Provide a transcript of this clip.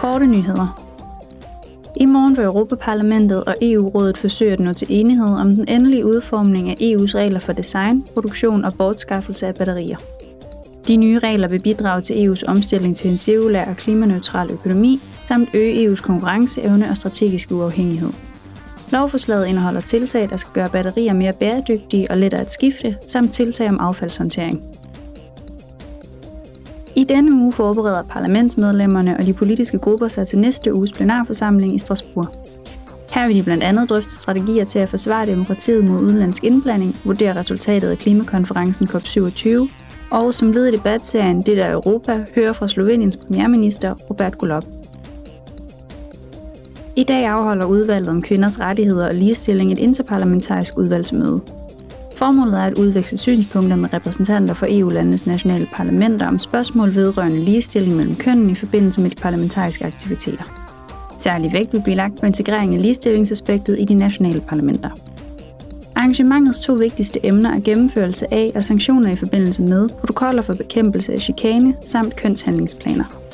Korte nyheder. I morgen vil Europaparlamentet og EU-rådet forsøge at nå til enighed om den endelige udformning af EU's regler for design, produktion og bortskaffelse af batterier. De nye regler vil bidrage til EU's omstilling til en cirkulær og klimaneutral økonomi, samt øge EU's konkurrenceevne og strategiske uafhængighed. Lovforslaget indeholder tiltag, der skal gøre batterier mere bæredygtige og lettere at skifte, samt tiltag om affaldshåndtering. I denne uge forbereder parlamentsmedlemmerne og de politiske grupper sig til næste uges plenarforsamling i Strasbourg. Her vil de blandt andet drøfte strategier til at forsvare demokratiet mod udenlandsk indblanding, vurdere resultatet af klimakonferencen COP27, og som led i debatserien Det der Europa, høre fra Sloveniens premierminister Robert Golob. I dag afholder udvalget om kvinders rettigheder og ligestilling et interparlamentarisk udvalgsmøde. Formålet er at udveksle synspunkter med repræsentanter for EU-landenes nationale parlamenter om spørgsmål vedrørende ligestilling mellem kønnen i forbindelse med de parlamentariske aktiviteter. Særlig vægt vil blive lagt på integrering af ligestillingsaspektet i de nationale parlamenter. Arrangementets to vigtigste emner er gennemførelse af og sanktioner i forbindelse med protokoller for bekæmpelse af chikane samt kønshandlingsplaner.